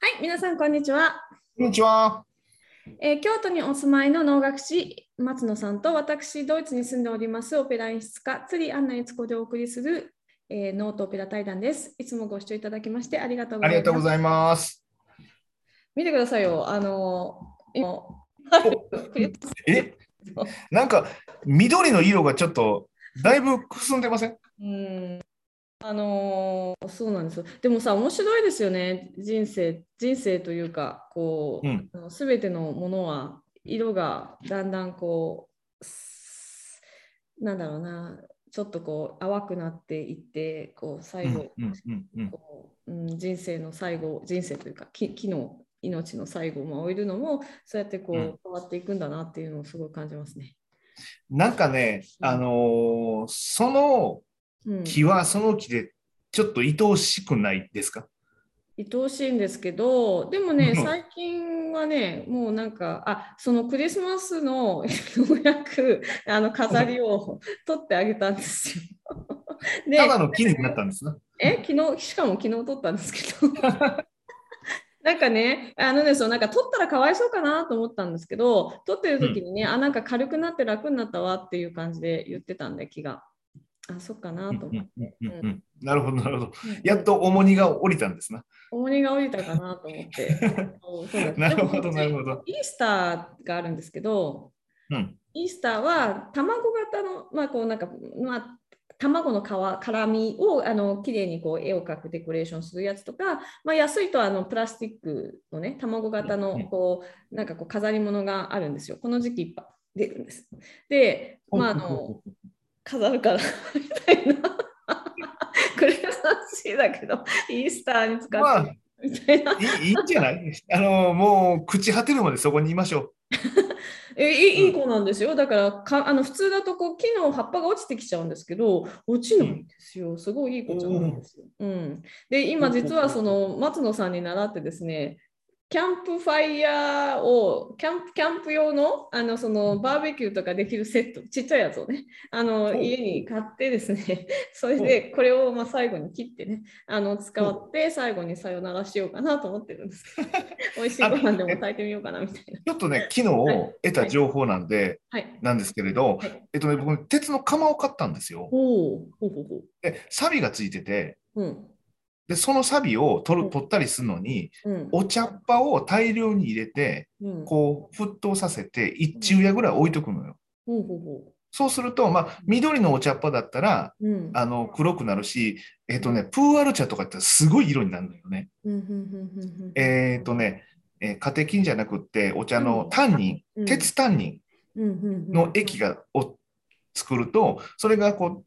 はい、皆さん、こんにちは。こんにちは。えー京都にお住まいの能楽師、松野さんと私、ドイツに住んでおりますオペラ演出家、釣りアンナ悦子でお送りする、えーノートオペラ対談です。いつもご視聴いただきましてありがとうごあざいます。りがとうございます。見てくださいよ。あのー今え、なんか緑の色がちょっとだいぶくすんでません？うんあのーそうなんですよ。でもさ、面白いですよね。人生、人生というか、こう、うんあの全てのものは色がだんだんこう、すなんだろうな、ちょっとこう淡くなっていって、こう最後、うん人生の最後、人生というか、き木の命の最後を終えるのも、そうやってこう、うん変わっていくんだなっていうのをすごい感じますね。なんかね、あのーそのうん、木はその木でちょっと愛おしくないですか？愛おしいんですけど、でもね、うん最近はね、もうなんか、あそのクリスマスの ようやくあの飾りを取ってあげたんですよ。でただの木になったんですね。え昨日、しかも昨日取ったんですけど。なんかね、あのね、そうなんか取ったらかわいそうかなと思ったんですけど、取ってる時にね、あ、なんか軽くなって楽になったわっていう感じで言ってたんで、気が。あ、そっかなと思って。うんうんうんなるほど、なるほど。うんやっと重荷が降りたんですな。重荷が降りたかなと思って。なるほど、なるほど。イースターがあるんですけど、うんイースターは卵型の、まあこうなんか、まあ、卵の皮辛みをあの綺麗にこう絵を描くデコレーションするやつとか、まあ、安いとあのプラスチックのね卵型のこうなんかこう飾り物があるんですよ。この時期いっぱい出るんです。で、まああの飾るから みたいな。クリスマスシーだけどイースターに使まあってみたいな。いいいいんじゃない？あのーもう朽ち果てるまでそこにいましょ えいいいい子なんですよ。だからかあの普通だとこう木の葉っぱが落ちてきちゃうんですけど、落ちないんですよ。すごいいい子ちゃんなんですよ。うん、で、今実はその松野さんに習ってですね、キャンプファイヤーをキャンプキャンプ用のあのそのバーベキューとかできるセット、ちっちゃいやつをね、あの家に買ってですね、それでこれをまあ最後に切ってね、あの使って最後にさよならしようかなと思ってるんですけど、美味しいご飯でも炊いてみようかなみたいな。う。ちょっとね、昨日得た情報なんで、はい。なんですけれど、はいえっとね、僕、鉄の釜を買ったんですよ。で、サビがついてて、うんで、そのサビを取うん。る取ったりするのに、うん。お茶っ葉を大量に入れて、うん、こう、沸騰させて、一昼夜ぐらい置いとくのよ。ほうほうほそうすると、まあ、緑のお茶っ葉だったら。あの、黒くなるし、えっとね、プーアル茶とかってすごい色になるのよね。えっとね、えーカテキンじゃなくって、お茶のタンニン、うん。鉄タンニンの液がを作ると、それがこう、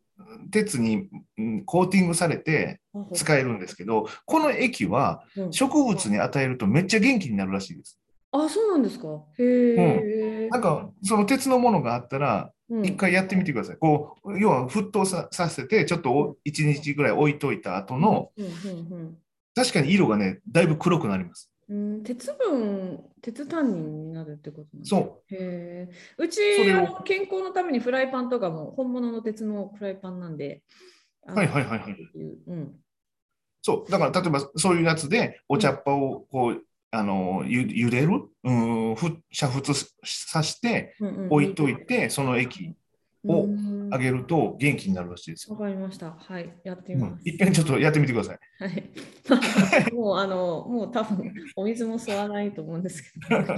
鉄にうんコーティングされて使えるんですけど、この液はうん植物に与えるとめっちゃ元気になるらしいです。あ、そうなんですか？へえ。なんか、その鉄のものがあったら、うん一回やってみてください。こう、要は沸騰ささせて、ちょっとお一日ぐらい置いといた後の、うんうん確かに色がね、だいぶ黒くなります。うんうん、鉄分、鉄担任になるってことなんそへえ。うち健康のためにフライパンとかも本物の鉄のフライパンなんで。はいはいはいはいううん。そう。だから、例えばそういうやつで、お茶っ葉をこう、あの、ゆ茹でる、うん、ふ煮沸させて、うんうんうん置いといて、その液をうんあげると元気になるらしいですよ。わかりました。はい、やってみます。うん、いっぺんちょっとやってみてください。はい。もうあの、もう多分お水も吸わないと思うんですけど。うん、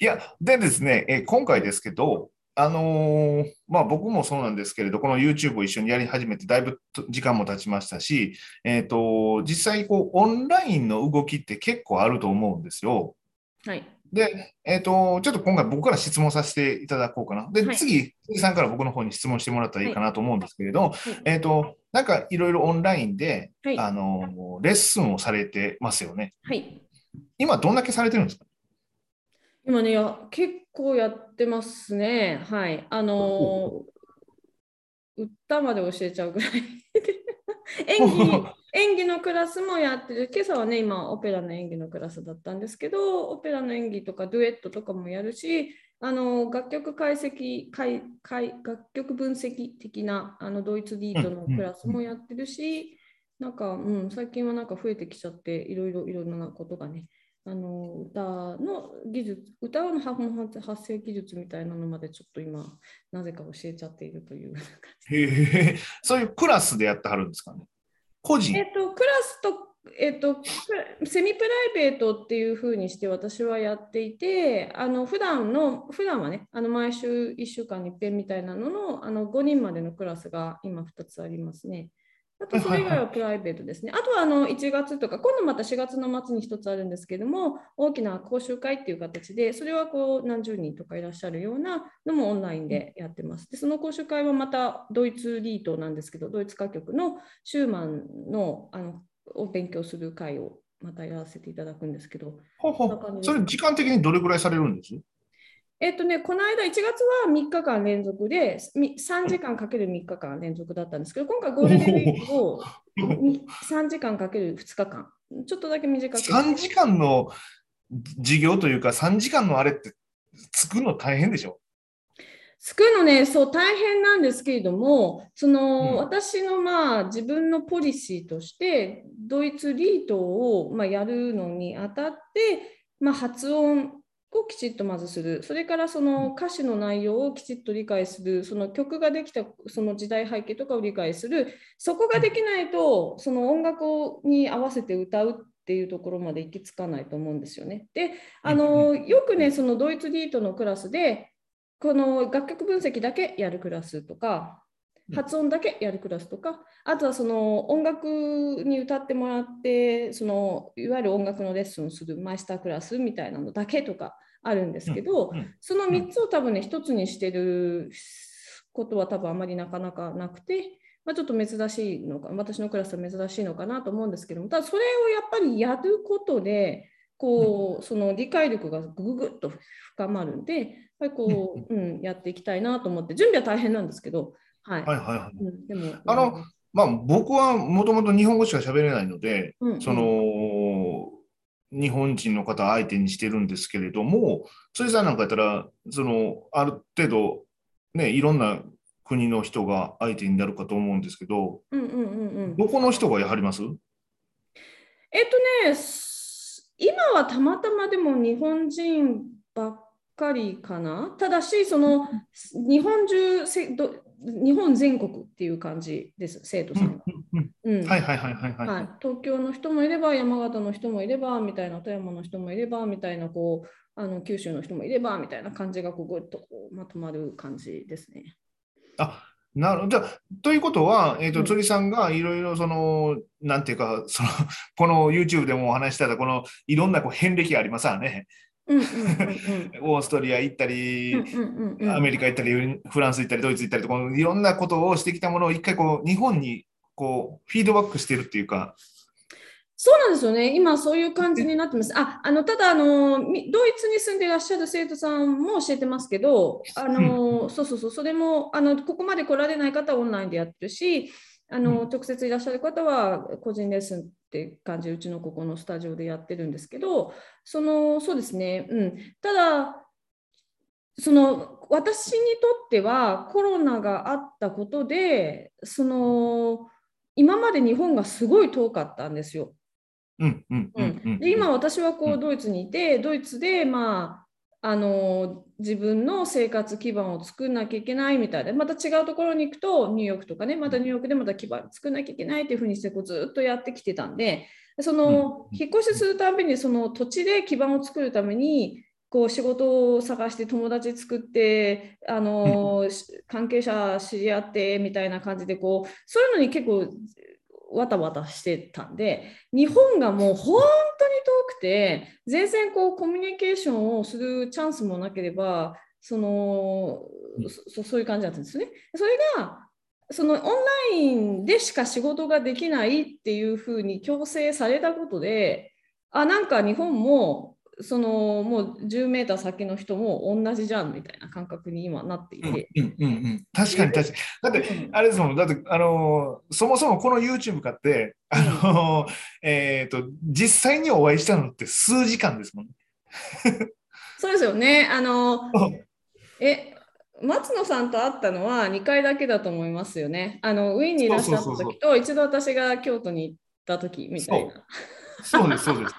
いや、でですね、えー今回ですけど、あのーまあ僕もそうなんですけれど、この YouTube を一緒にやり始めてだいぶと時間も経ちましたし、えっ、と、実際こうオンラインの動きって結構あると思うんですよ。はい。で、えっ、と、ちょっと今回僕から質問させていただこうかな。で、はい次、杉さんから僕の方に質問してもらったらいいかなと思うんですけれど、はいえっ、と、なんかいろいろオンラインで、はいあのーレッスンをされてますよね。はい。今どんだけされてるんですか？今ね、いや結構やってますね。はい。あのー、歌まで教えちゃうぐらい。演技 のクラスもやってる。今朝はね、今、オペラの演技のクラスだったんですけど、オペラの演技とかデュエットとかもやるし、あの楽曲解析解解、楽曲分析的なあのドイツリードのクラスもやってるし、なんか、うん、最近はなんか増えてきちゃって、いろいろいろなことがね、あの歌の技術、歌の発音発声技術みたいなのまでちょっと今、なぜか教えちゃっているという感じ。へ、そういうクラスでやってはるんですかね？個人えっと、クラスと、えっと、セミプライベートっていうふうにして私はやっていて、あの普段の、普段はね、あの毎週1週間に一遍みたいなののあの5人までのクラスが今2つありますね。あとそれ以外はプライベートですね。あとはあの1月とか、今度また4月の末に1つあるんですけども、大きな講習会っていう形で、それはこう何十人とかいらっしゃるようなのもオンラインでやってます。で、その講習会はまたドイツリートなんですけど、ドイツ歌曲のシューマンのあのを勉強する会をまたやらせていただくんですけど、ほうほうそれ時間的にどれぐらいされるんです？えっとね、この間1月は3日間連続で、3時間かける3日間連続だったんですけど、今回ゴールデンウィークを3時間かける2日間、ちょっとだけ短く。3時間の授業というか、3時間のあれって作るの大変でしょ？作るのね、そう大変なんですけれども、その、うん、私のまあ自分のポリシーとして、ドイツリートをまあやるのにあたって、まあ、発音をきちっとまずする、それからその歌詞の内容をきちっと理解する、その曲ができたその時代背景とかを理解する、そこができないと、その音楽に合わせて歌うっていうところまで行き着かないと思うんですよね。で、あのよくね、そのドイツリートのクラスで、この楽曲分析だけやるクラスとか、発音だけやるクラスとか、あとはその音楽に歌ってもらって、そのいわゆる音楽のレッスンをするマイスタークラスみたいなのだけとかあるんですけど、その3つを多分ね、1つにしてることは多分あまりなかなかなくて、まあ、ちょっと珍しいのか、私のクラスは珍しいのかなと思うんですけども、ただそれをやっぱりやることで、こうその理解力がぐぐっと深まるんで、やっぱりこう、うん、やっていきたいなと思って、準備は大変なんですけど、はい。はいはいはい。うん、でも、あの、まあ、僕はもともと日本語しか喋れないので、うんうんその、日本人の方相手にしてるんですけれども、辻さんなんかやったら、その、ある程度、ね、いろんな国の人が相手になるかと思うんですけど、うんうんうんうん。どこの人がやはります？えっとね、す今はたまたまでも日本人ばっかりかな。ただし、その日本中せど、日本全国っていう感じです、生徒さんが。うんはいはいはいはいはい。はい、東京の人もいれば、山形の人もいれば、みたいな、富山の人もいれば、みたいな、こう、あの九州の人もいれば、みたいな感じがこうぐっとこうまとまる感じですね。あなるほど。じゃあということは、えーとうん辻さんがいろいろその、なんていうか、そのこの YouTube でもお話ししてた、このいろんなこう遍歴ありますわね。うんうんうんオーストリア行ったり、うんうんうんうん。アメリカ行ったり、フランス行ったり、ドイツ行ったりと、このいろんなことをしてきたものを一回こう日本にこうフィードバックしてるっていうか、そうなんですよね。今そういう感じになってます。あ、あのただあのみドイツに住んでいらっしゃる生徒さんも教えてますけど、あの、そうそうそう、それもあのここまで来られない方はオンラインでやってるし、あの、直接いらっしゃる方は個人レッスンって感じ、うちのここのスタジオでやってるんですけど、そのそうですね。うん。ただその私にとってはコロナがあったことで、その今まで日本がすごい遠かったんですよ。うんうんううんんうん。で今私はこううんドイツにいてドイツでまああの自分の生活基盤を作んなきゃいけないみたいでまた違うところに行くとニューヨークとかねまたニューヨークでまた基盤作んなきゃいけないっていうふうにしてこうずっとやってきてたんでそのうん。引っ越しするたびにその土地で基盤を作るためにこう仕事を探して友達作ってあのし関係者知り合ってみたいな感じでこうそういうのに結構わたわたしてたんで日本がもう本当に遠くて全然こうコミュニケーションをするチャンスもなければそのそそういう感じだったんですね。それがそのオンラインでしか仕事ができないっていうふうに強制されたことであなんか日本もそのもう10メーター先の人も同じじゃんみたいな感覚に今なっていて。うんうんうん、確かに確かに。だって、うんあれですもん、だって、あのーそもそもこの YouTube 買って、あのーえっ、と、実際にお会いしたのって数時間ですもんね。そうですよね。あのえ松野さんと会ったのは2回だけだと思いますよね。あのウィーンにいらっしゃった時と、一度私が京都に行った時みたいな。そうです、そうです。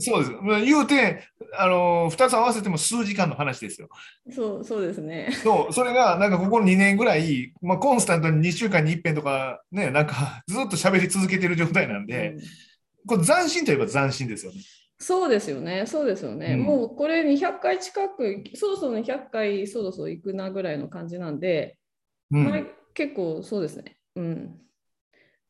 そうです。言うて、あのー、2つ合わせても数時間の話ですよ。そうそうですね。そう、それがなんかここ2年ぐらい、まあ、コンスタントに2週間に1遍とか、ね、なんかずっと喋り続けてる状態なんで、うん、これ斬新といえば斬新ですよね。そうですよね、そうですよね。うん、もうこれ200回近く、そろそろ200回そろそろ行くなぐらいの感じなんで、うん、まあ、結構そうですね。うん。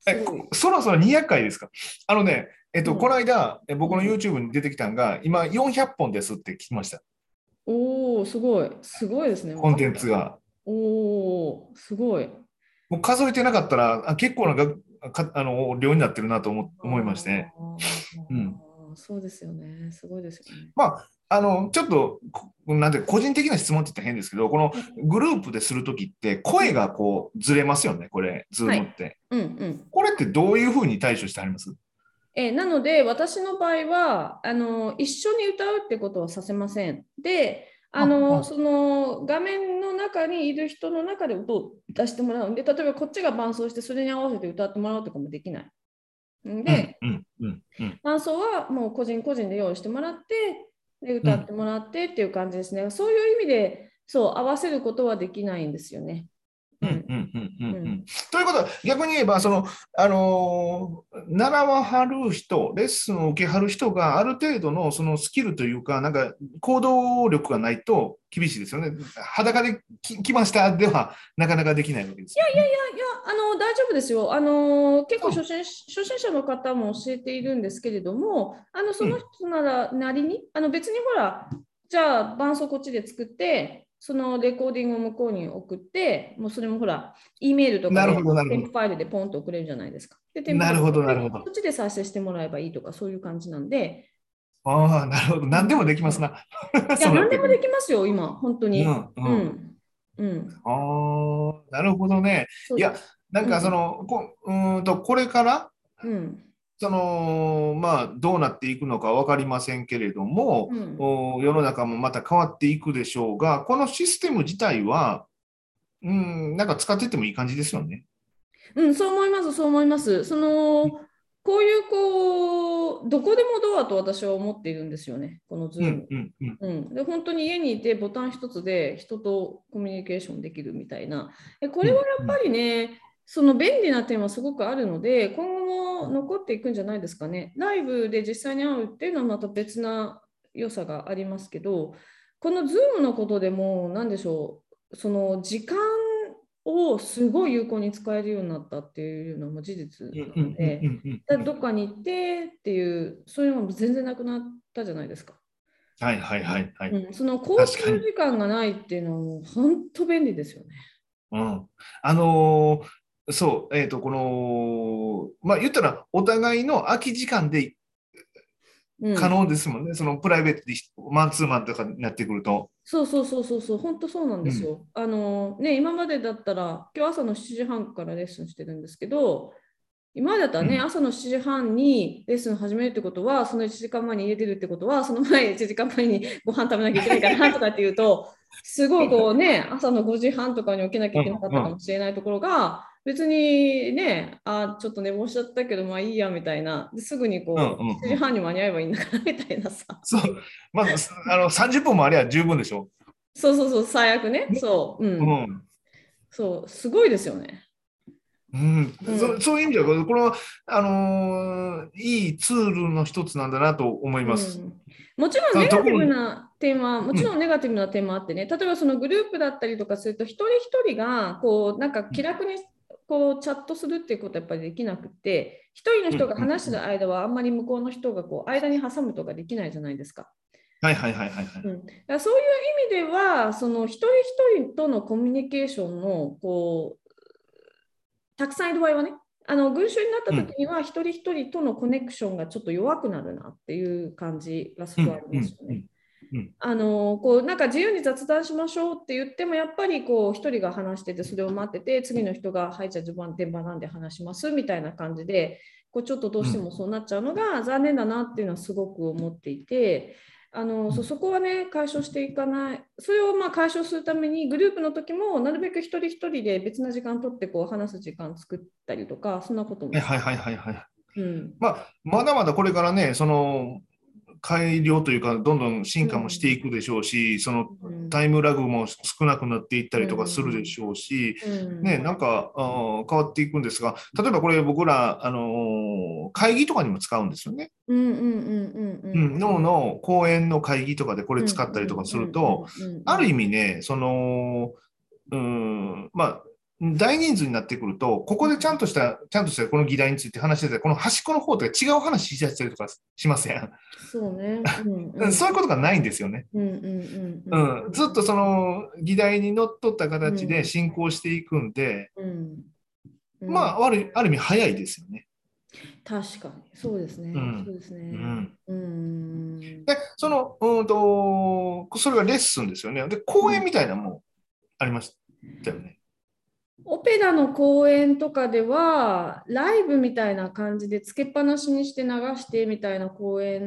えそろそろ200回ですか？あのね、えっと、うん、この間、僕の YouTube に出てきたのが、今400本ですって聞きました。おお、すごい。すごいですね。コンテンツが。おお、すごい。もう数えてなかったら、あ結構ながかあの量になってるなと思思いまして、うん。そうですよね。すごいですよね。まあ、あの、ちょっと、なんて個人的な質問って言ったら変ですけど、このグループでするときって、声がこうずれますよね、これ、ズームって、はいうんうん。これってどういうふうに対処してあります？えなので、私の場合はあの、一緒に歌うってことはさせません。で、あのその画面の中にいる人の中で音を出してもらうんで、例えばこっちが伴奏して、それに合わせて歌ってもらうとかもできない。で、伴奏はもう個人個人で用意してもらって、で歌ってもらってっていう感じですね。そういう意味で、そう、合わせることはできないんですよね。ということは、逆に言えば、その、あのー、習わはる人、レッスンを受けはる人がある程度のそのスキルというか、なんか行動力がないと厳しいですよね。裸で来ましたではなかなかできないわけです、いやいやいやいや、あの大丈夫ですよ。あの結構初心初心者の方も教えているんですけれども、あのその人ならなりに、うん、あの別にほら、じゃあ伴奏こっちで作って、そのレコーディングを向こうに送って、もうそれもほら、E メールとかでテンプファイルでポンと送れるじゃないですか。でなるほど、なるほど。こっちで再生してもらえばいいとか、そういう感じなんで。ああ、なるほど。何でもできますな。いや、何でもできますよ、今、本当に。うん。うん。うん、ああ、なるほどね。いや、なんかその、うん、こうんとこれから、うんそのまあ、どうなっていくのか分かりませんけれども、うん、世の中もまた変わっていくでしょうが、このシステム自体は、うん、なんか使っててもいい感じですよね。うん、そう思います、そう思います。そのこういうこうどこでもドアと私は思っているんですよね、このズーム。うんうんうん、で本当に家にいてボタン一つで人とコミュニケーションできるみたいな。これはやっぱりね、その便利な点はすごくあるので、今後も残っていくんじゃないですかね。ライブで実際に会うっていうのはまた別な良さがありますけど、この Zoom のことでも、何でしょう、その時間をすごい有効に使えるようになったっていうのも事実なので、どっかに行ってっていう、そういうのも全然なくなったじゃないですか。はいはいはいはい。うん、その交通時間がないっていうのは本当便利ですよね。うん、あのーそう、えっ、ー、と、この、まあ言ったら、お互いの空き時間で可能ですもんね、うん、そのプライベートでマンツーマンとかになってくると。そうそうそうそうそう、本当そうなんですよ。うん、あのね、今までだったら、今日朝の7時半からレッスンしてるんですけど、今までだったらね、うん、朝の7時半にレッスン始めるってことは、その1時間前に入れてるってことは、その前1時間前にご飯食べなきゃいけないからなとかっていうと、すごいこうね、朝の5時半とかに起きなきゃいけなかったかもしれないところが、別にね、あちょっと寝坊しちゃったけど、まあいいやみたいな、すぐにこう、うんうんうん、7時半に間に合えばいいんだからみたいな。さ。そう、まず、あ、の30分もあれば十分でしょ。そうそうそう、最悪ね。そう、うん。うん、そう、すごいですよね。うん、うん、そそういう意味では、この、あのー、いいツールの一つなんだなと思います。うん、もちろんネガティブな点は、もちろんネガティブな点もあってね、例えばそのグループだったりとかすると、一人一人がこうなんか気楽にこうチャットするっていうことはやっぱりできなくて、一人の人が話してる間はあんまり向こうの人がこう間に挟むとかできないじゃないですか。はいはいはいはい、はい、うん、だそういう意味では、その一人一人とのコミュニケーションのこうたくさんいる場合はね、あの群衆になった時には、一人一人とのコネクションがちょっと弱くなるなっていう感じがすごいありますよね。あのこうなんか自由に雑談しましょうって言ってもやっぱりこう1人が話しててそれを待ってて次の人が「はいじゃあ自分電話なんで話します」みたいな感じでこうちょっとどうしてもそうなっちゃうのが残念だなっていうのはすごく思っていてあのそそこはね解消していかないそれをまあ解消するためにグループの時もなるべく一人一人で別な時間取ってこう話す時間作ったりとかそんなことも、はいはいはいはい。うん、まあ、まだまだこれからね、その改良というか、どんどん進化もしていくでしょうし、そのうん。タイムラグも少なくなっていったりとかするでしょうし、うん。ね、なんかあー変わっていくんですが、例えばこれ、僕ら、あのー会議とかにも使うんですよね。うんうんうんうんううんん、脳の講演の会議とかでこれ使ったりとかすると、、ある意味ね、その、うん、まあ、大人数になってくると、ここでちゃんとした、ちゃんとしたこの議題について話してて、この端っこの方とか違う話しだしたりとかしません？そうね、うんうん。そういうことがないんですよね。ずっとその議題にのっとった形うん。で進行していくんで、うん。うん。まあ、あるある意味早いですよね。確かに。そうですね、うん。そうですね。うん、うん。で、その、うんと、それがレッスンですよね。で、講演みたいなのもありましたよね。オペラの公演とかではライブみたいな感じでつけっぱなしにして流してみたいな公演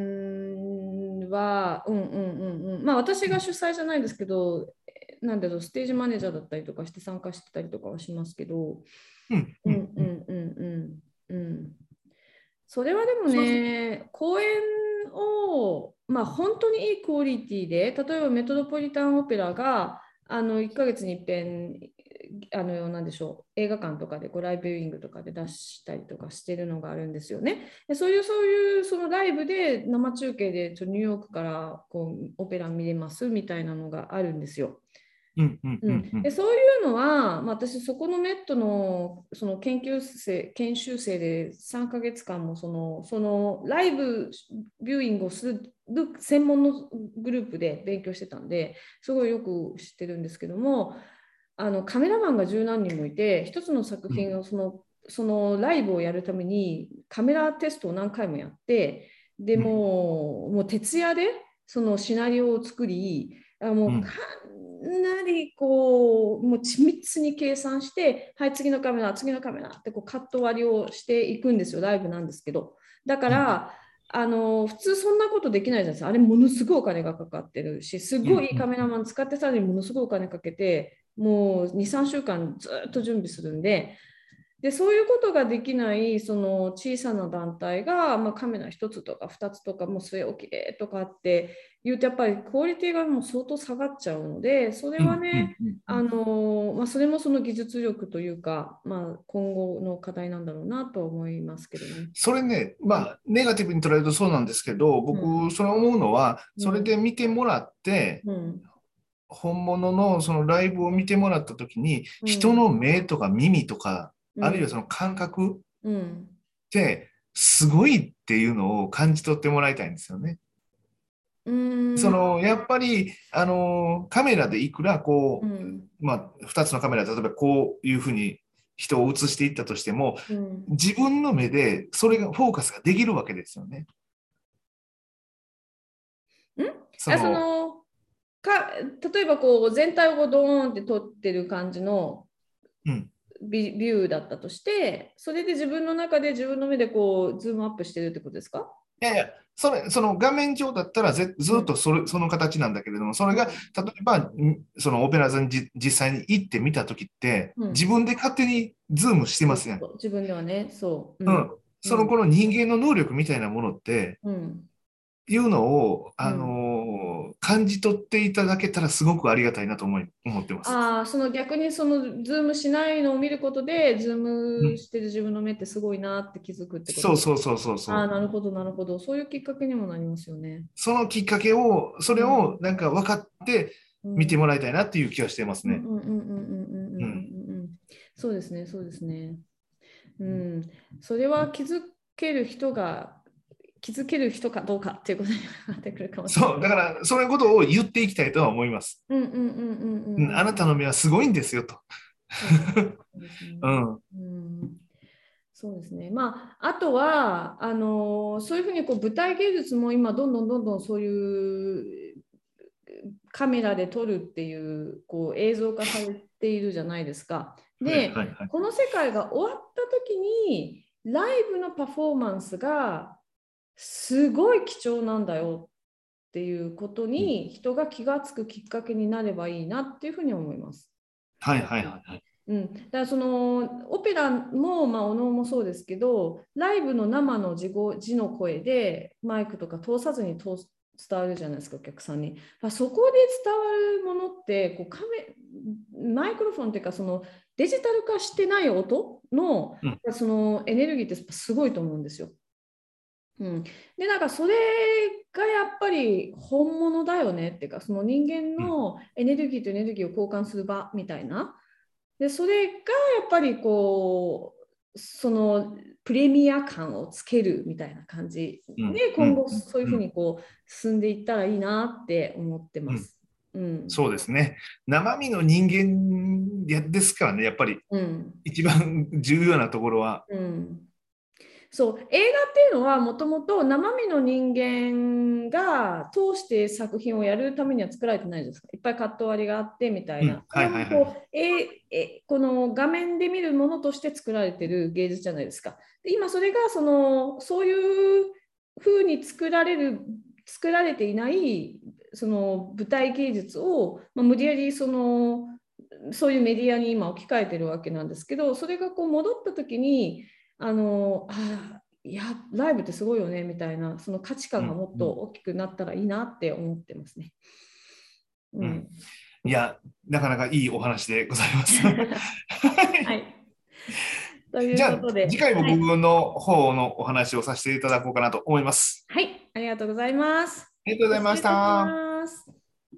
はうんうんうんうん。まあ私が主催じゃないですけどなんだろうステージマネージャーだったりとかして参加してたりとかはしますけど。うんうんうん。うんうんそれはでもね公演をまあ本当にいいクオリティで例えばメトロポリタンオペラがあの1ヶ月に一遍あのなんでしょう映画館とかでこうライブビューイングとかで出したりとかしてるのがあるんですよね。でそういうそういうそのライブで生中継でちょニューヨークからこうオペラ見れますみたいなのがあるんですよ。うんうんううんんうんでそういうのは、まあ、私そこのメットのその研究生研修生で3ヶ月間もそのそのライブビューイングをする専門のグループで勉強してたんですごいよく知ってるんですけどもあのカメラマンが十何人もいて一つの作品をその,、そのライブをやるためにカメラテストを何回もやってでもう,、もう徹夜でそのシナリオを作りあもううん。かなりこうもう緻密に計算してはい次のカメラ次のカメラってこうカット割りをしていくんですよライブなんですけど。だから、あの普通そんなことできないじゃないですか。あれものすごいお金がかかってるしすごいいいカメラマン使ってさらにものすごいお金かけてもう23週間ずっと準備するんででそういうことができないその小さな団体が、まあ、カメラ1つとか2つとかもう据え置きでとかって言うとやっぱりクオリティがもう相当下がっちゃうのでそれはね、あのまあ、それもその技術力というか、まあ、今後の課題なんだろうなとは思いますけどね。それね、まあ、ネガティブに捉えるとそうなんですけど、う僕、それ思うのは、うん。それで見てもらって、うん本物のそのライブを見てもらったときに、うん。人の目とか耳とか、うん。あるいはその感覚うん。って、すごいっていうのを感じ取ってもらいたいんですよね。うん。そのやっぱりあのカメラでいくらこう、うん。まあ、2つのカメラ例えばこういうふうに人を映していったとしてもうん。自分の目でそれがフォーカスができるわけですよね。ん？あそのか例えばこう全体をドーンって撮ってる感じのうん。ビビューだったとしてそれで自分の中で自分の目でこうズームアップしてるってことですか？いやいやそれその画面上だったらぜずっとそれその形なんだけれどもそれが例えばんそのオペラ座にじ実際に行ってみたときって、うん。自分で勝手にズームしてますやん。自分ではねそう。うん、そのこの人間の能力みたいなものって、うん。いうのを、あのー感じ取っていただけたらすごくありがたいなと思い思ってます。ああ、その逆にそのズームしないのを見ることで、ズームしてる自分の目ってすごいなって気づくってこと、うん、そうそうそうそうああ、なるほどなるほど。そういうきっかけにもなりますよね。そのきっかけを、それをなんか分かって見てもらいたいなっていう気がしてますね。ううんうんうんうんうんうん。そうですね、そうですね。うん、それは気づける人が気づける人かどうかっていうことになってくるかもしれない。そう、だからそういうことを言っていきたいとは思います。うんうんうんうんううんん。あなたの目はすごいんですよと。そうですねうん。うんそうですね。まあ、あとは、あのそういうふうにこう舞台芸術も今、どんどんどんどんそういうカメラで撮るっていうこう映像化されているじゃないですか。で、はいはいはいこの世界が終わった時に、ライブのパフォーマンスがすごい貴重なんだよっていうことに人が気がつくきっかけになればいいなっていうふうに思います。はいはいはいはい。うん、だからそのオペラも、まあ、おのもそうですけどライブの生の字語字の声でマイクとか通さずに通伝わるじゃないですかお客さんに。そこで伝わるものってこうカメマイクロフォンっていうかそのデジタル化してない音の,、そのエネルギーってすごいと思うんですよ。うん、でなんかそれがやっぱり本物だよねっていうかその人間のエネルギーとエネルギーを交換する場みたいな。でそれがやっぱりこうそのプレミア感をつけるみたいな感じ。で、今後そういうふうにこう進んでいったらいいなって思ってます。うん、そうですね。生身の人間ですからねやっぱり、うん、一番重要なところは。うんそう映画っていうのはもともと生身の人間が通して作品をやるためには作られてないですか。いっぱいカット割りがあってみたいな、この画面で見るものとして作られてる芸術じゃないですか。で今それがそのそういうふうに作られる作られていないその舞台芸術を、まあ、無理やりそのそういうメディアに今置き換えてるわけなんですけどそれがこう戻った時にあのあいやライブってすごいよねみたいなその価値観がもっと大きくなったらいいなって思ってますね。うん、うん、いやなかなかいいお話でございます。はいということで次回も僕の方のお話をさせていただこうかなと思います。はい、ありがとうございます。ありがとうございました。